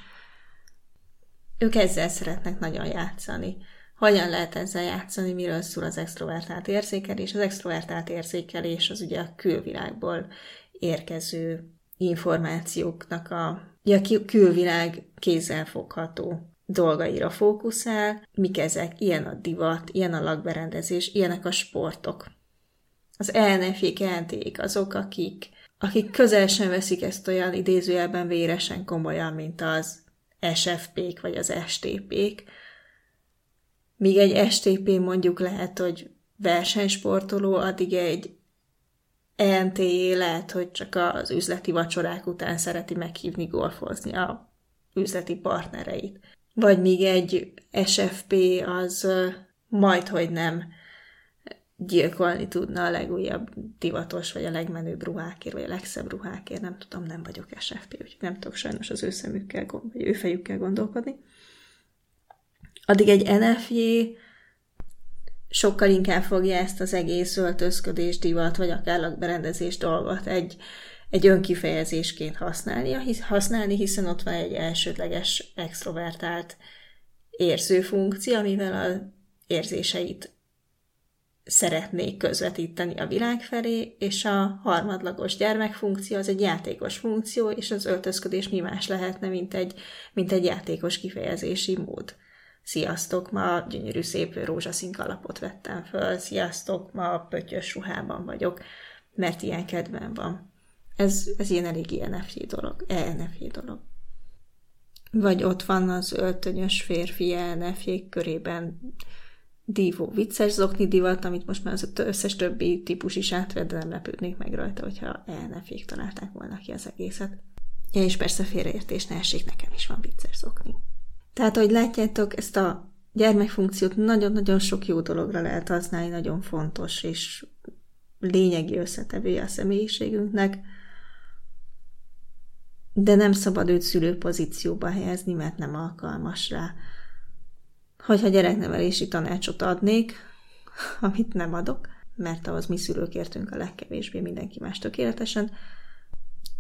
ők ezzel szeretnek nagyon játszani. Hogyan lehet ezzel játszani, miről szól az extrovertált érzékelés? Az extrovertált érzékelés az ugye a külvilágból érkező információknak a, a külvilág kézzelfogható dolgaira fókuszál, mik ezek, ilyen a divat, ilyen a lakberendezés, ilyenek a sportok. Az elnefék, elték azok, akik, akik közel sem veszik ezt olyan idézőjelben véresen komolyan, mint az SFP-k vagy az STP-k. Míg egy STP mondjuk lehet, hogy versenysportoló, addig egy ENT lehet, hogy csak az üzleti vacsorák után szereti meghívni golfozni a üzleti partnereit. Vagy míg egy SFP az majd, hogy nem gyilkolni tudna a legújabb divatos, vagy a legmenőbb ruhákért, vagy a legszebb ruhákért, nem tudom, nem vagyok SFP, úgyhogy nem tudok sajnos az ő szemükkel, vagy ő fejükkel gondolkodni. Addig egy NFJ sokkal inkább fogja ezt az egész öltözködés, divat, vagy akár lakberendezés dolgot egy, egy önkifejezésként használni, használni, hiszen ott van egy elsődleges extrovertált érző funkció, amivel a érzéseit szeretnék közvetíteni a világ felé, és a harmadlagos gyermekfunkció az egy játékos funkció, és az öltözködés mi más lehetne, mint egy, mint egy játékos kifejezési mód. Sziasztok, ma gyönyörű szép rózsaszín kalapot vettem föl, sziasztok, ma pöttyös ruhában vagyok, mert ilyen kedvem van. Ez, ez ilyen elég ENFJ dolog, ENFJ dolog. Vagy ott van az öltönyös férfi ENFJ körében dívó vicces zokni divat, amit most már az összes többi típus is átved, de nem lepődnék meg rajta, hogyha elnefék találták volna ki az egészet. Ja, és persze félreértés ne essék, nekem is van vicces zokni. Tehát, ahogy látjátok, ezt a gyermekfunkciót nagyon-nagyon sok jó dologra lehet használni, nagyon fontos és lényegi összetevője a személyiségünknek, de nem szabad őt szülő pozícióba helyezni, mert nem alkalmas rá hogyha gyereknevelési tanácsot adnék, <laughs> amit nem adok, mert ahhoz mi szülők értünk a legkevésbé mindenki más tökéletesen,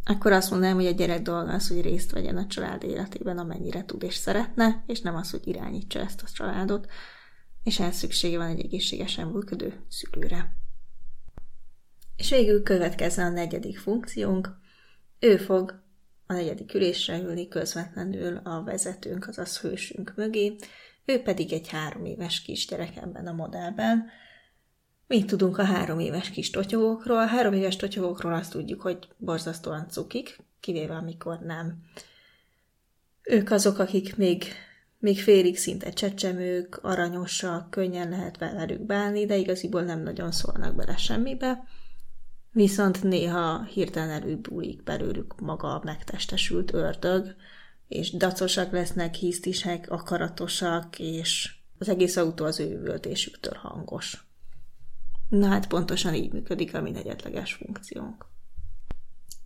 akkor azt mondanám, hogy a gyerek dolga az, hogy részt vegyen a család életében, amennyire tud és szeretne, és nem az, hogy irányítsa ezt a családot, és ehhez szüksége van egy egészségesen működő szülőre. És végül következzen a negyedik funkciónk. Ő fog a negyedik ülésre ülni közvetlenül a vezetőnk, azaz hősünk mögé, ő pedig egy három éves kisgyerek ebben a modellben. Mit tudunk a három éves kis totyogókról? A három éves totyogókról azt tudjuk, hogy borzasztóan cukik, kivéve amikor nem. Ők azok, akik még, még félig szinte csecsemők, aranyosak, könnyen lehet velük bánni, de igaziból nem nagyon szólnak bele semmibe. Viszont néha hirtelen előbújik belőlük maga a megtestesült ördög, és dacosak lesznek, hisztisek, akaratosak, és az egész autó az ő üvöltésüktől hangos. Na hát pontosan így működik a mi negyedleges funkciónk.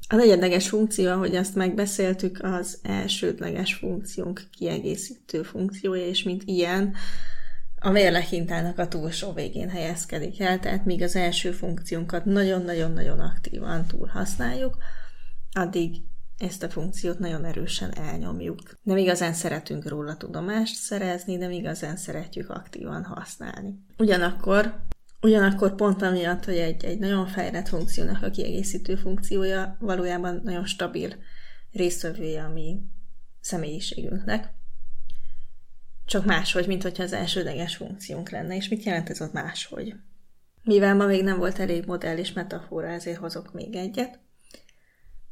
A negyedleges funkció, ahogy azt megbeszéltük, az elsődleges funkciónk kiegészítő funkciója, és mint ilyen a mérlekintának a túlsó végén helyezkedik el, tehát míg az első funkciónkat nagyon-nagyon-nagyon aktívan túl használjuk, addig ezt a funkciót nagyon erősen elnyomjuk. Nem igazán szeretünk róla tudomást szerezni, nem igazán szeretjük aktívan használni. Ugyanakkor Ugyanakkor pont amiatt, hogy egy, egy nagyon fejlett funkciónak a kiegészítő funkciója valójában nagyon stabil résztvevője a mi személyiségünknek. Csak máshogy, mint hogyha az elsődleges funkciónk lenne. És mit jelent ez ott máshogy? Mivel ma még nem volt elég modell és metafora, ezért hozok még egyet.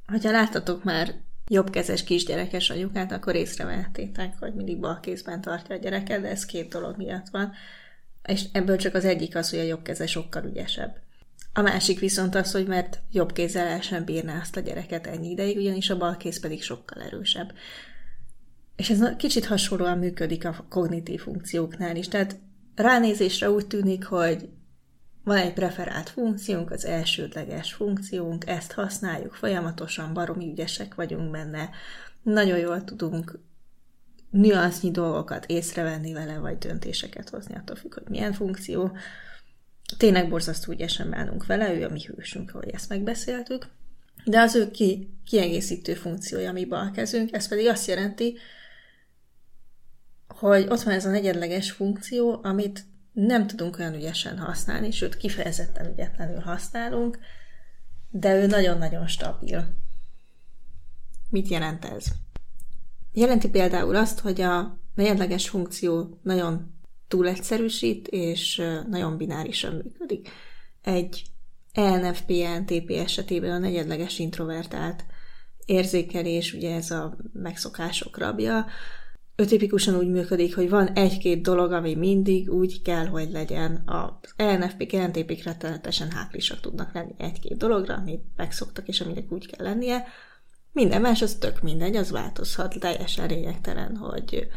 Hogyha láttatok már jobbkezes kisgyerekes anyukát, akkor észrevehettétek, hogy mindig bal kézben tartja a gyereket, de ez két dolog miatt van. És ebből csak az egyik az, hogy a jobb keze sokkal ügyesebb. A másik viszont az, hogy mert jobb kézzel el sem bírná azt a gyereket ennyi ideig, ugyanis a bal kéz pedig sokkal erősebb. És ez kicsit hasonlóan működik a kognitív funkcióknál is. Tehát ránézésre úgy tűnik, hogy van egy preferált funkciónk, az elsődleges funkciónk, ezt használjuk folyamatosan, baromi ügyesek vagyunk benne, nagyon jól tudunk nüansznyi dolgokat észrevenni vele, vagy döntéseket hozni, attól függ, hogy milyen funkció. Tényleg borzasztó ügyesen bánunk vele, ő a mi hősünk, ahogy ezt megbeszéltük. De az ő ki, kiegészítő funkciója, ami bal kezünk, ez pedig azt jelenti, hogy ott van ez a negyedleges funkció, amit nem tudunk olyan ügyesen használni, sőt kifejezetten ügyetlenül használunk, de ő nagyon-nagyon stabil. Mit jelent ez? Jelenti például azt, hogy a negyedleges funkció nagyon túl egyszerűsít, és nagyon binárisan működik. Egy ENFP-NTP esetében a negyedleges introvertált érzékelés, ugye ez a megszokások rabja, ő tipikusan úgy működik, hogy van egy-két dolog, ami mindig úgy kell, hogy legyen. Az ENFP-k, NTP-k rettenetesen hátrisak tudnak lenni egy-két dologra, amit megszoktak, és aminek úgy kell lennie. Minden más, az tök mindegy, az változhat, teljesen lényegtelen, hogy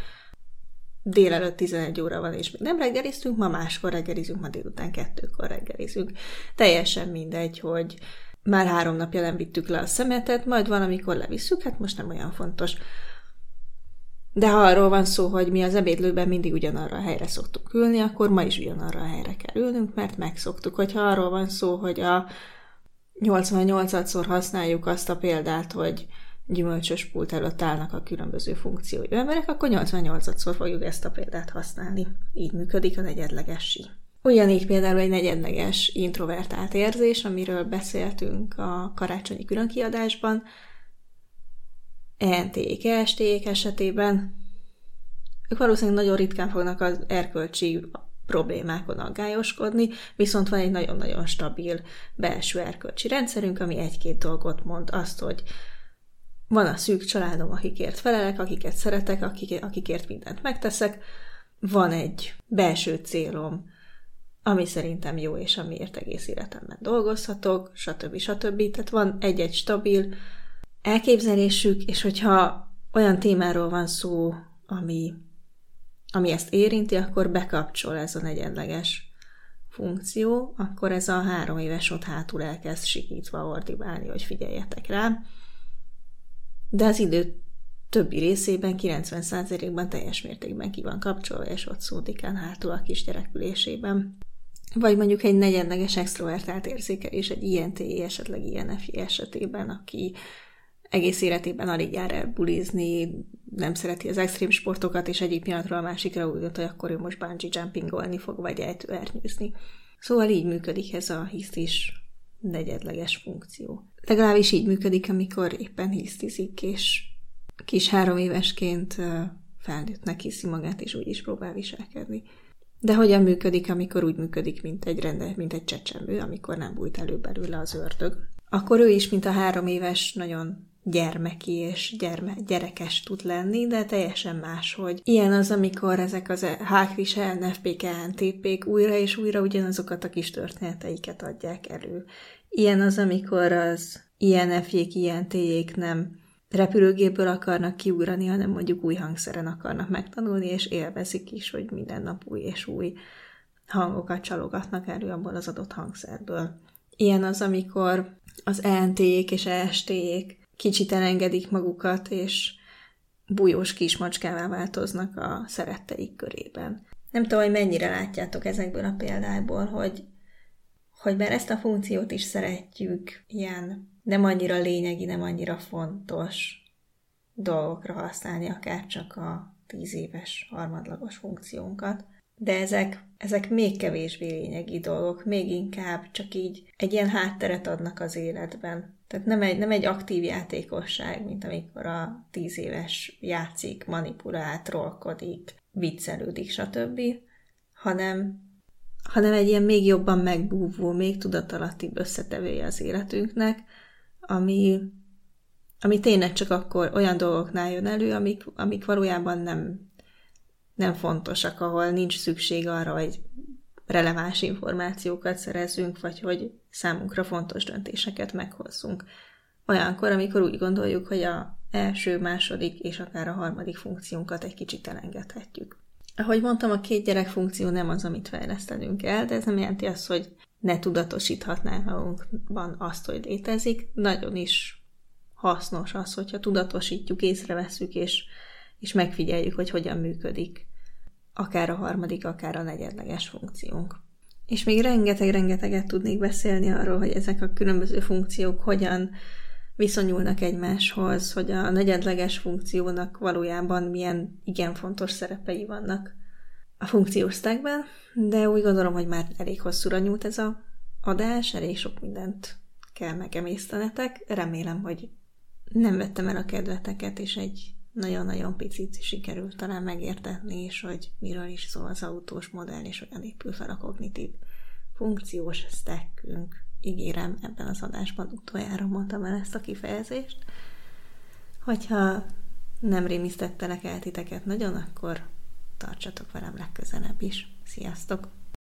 délelőtt 11 óra van, és még nem reggeliztünk, ma máskor reggelizünk, ma délután kettőkor reggelizünk. Teljesen mindegy, hogy már három napja nem vittük le a szemetet, majd van, amikor levisszük, hát most nem olyan fontos. De ha arról van szó, hogy mi az ebédlőben mindig ugyanarra a helyre szoktuk ülni, akkor ma is ugyanarra a helyre kell ülnünk, mert megszoktuk. Hogyha arról van szó, hogy a 88-szor használjuk azt a példát, hogy gyümölcsös pult előtt állnak a különböző funkciói emberek, akkor 88-szor fogjuk ezt a példát használni. Így működik a negyedlegesi. Ugyanígy például egy negyedleges introvertált érzés, amiről beszéltünk a karácsonyi különkiadásban, ENT-k, est esetében ők valószínűleg nagyon ritkán fognak az erkölcsi problémákon aggályoskodni, viszont van egy nagyon-nagyon stabil belső erkölcsi rendszerünk, ami egy-két dolgot mond azt, hogy van a szűk családom, akikért felelek, akiket szeretek, akik, akikért mindent megteszek, van egy belső célom, ami szerintem jó, és amiért egész életemben dolgozhatok, stb. stb. Tehát van egy-egy stabil elképzelésük, és hogyha olyan témáról van szó, ami, ami ezt érinti, akkor bekapcsol ez a negyedleges funkció, akkor ez a három éves ott hátul elkezd sikítva ordibálni, hogy figyeljetek rá. De az idő többi részében, 90%-ban teljes mértékben ki van kapcsolva, és ott szódikán hátul a kisgyerekülésében. Vagy mondjuk egy negyedleges extrovertált érzékelés egy INTI, esetleg INFI esetében, aki egész életében alig jár el bulizni, nem szereti az extrém sportokat, és egyik pillanatról a másikra úgy gondolt, hogy akkor ő most bungee jumpingolni fog, vagy ejtőernyőzni. Szóval így működik ez a hisztis negyedleges funkció. Legalábbis így működik, amikor éppen hisztizik, és kis három évesként felnőttnek hiszi magát, és úgy is próbál viselkedni. De hogyan működik, amikor úgy működik, mint egy rende, mint egy csecsemő, amikor nem bújt elő belőle az ördög? Akkor ő is, mint a három éves, nagyon gyermeki és gyerme, gyerekes tud lenni, de teljesen más, hogy ilyen az, amikor ezek az hákris NFP-k, NTP-k újra és újra ugyanazokat a kis történeteiket adják elő. Ilyen az, amikor az INF-jék, INT-jék nem repülőgépből akarnak kiugrani, hanem mondjuk új hangszeren akarnak megtanulni, és élvezik is, hogy minden nap új és új hangokat csalogatnak elő abból az adott hangszerből. Ilyen az, amikor az ENT-jék és EST-jék kicsit elengedik magukat, és bújós kismacskává változnak a szeretteik körében. Nem tudom, hogy mennyire látjátok ezekből a példákból, hogy, hogy bár ezt a funkciót is szeretjük ilyen nem annyira lényegi, nem annyira fontos dolgokra használni, akár csak a tíz éves harmadlagos funkciónkat. De ezek, ezek még kevésbé lényegi dolgok, még inkább csak így egy ilyen hátteret adnak az életben. Tehát nem egy, nem egy aktív játékosság, mint amikor a tíz éves játszik, manipulál, trollkodik, viccelődik, stb., hanem, hanem egy ilyen még jobban megbúvó, még tudatalattibb összetevője az életünknek, ami, ami tényleg csak akkor olyan dolgoknál jön elő, amik, amik valójában nem, nem fontosak, ahol nincs szükség arra, hogy releváns információkat szerezzünk, vagy hogy számunkra fontos döntéseket meghozzunk. Olyankor, amikor úgy gondoljuk, hogy a első, második és akár a harmadik funkciónkat egy kicsit elengedhetjük. Ahogy mondtam, a két gyerek funkció nem az, amit fejlesztenünk el, de ez nem jelenti azt, hogy ne tudatosíthatnánk magunkban azt, hogy létezik. Nagyon is hasznos az, hogyha tudatosítjuk, észreveszünk, és, és megfigyeljük, hogy hogyan működik akár a harmadik, akár a negyedleges funkciónk. És még rengeteg-rengeteget tudnék beszélni arról, hogy ezek a különböző funkciók hogyan viszonyulnak egymáshoz, hogy a negyedleges funkciónak valójában milyen igen fontos szerepei vannak a funkciós stackben, de úgy gondolom, hogy már elég hosszúra nyúlt ez a adás, elég sok mindent kell megemésztenetek. Remélem, hogy nem vettem el a kedveteket, és egy nagyon-nagyon picit sikerült talán megértetni, és hogy miről is szól az autós modell, és hogyan épül fel a kognitív funkciós stackünk. Ígérem, ebben az adásban utoljára mondtam el ezt a kifejezést. Hogyha nem rémisztettelek el titeket nagyon, akkor tartsatok velem legközelebb is. Sziasztok!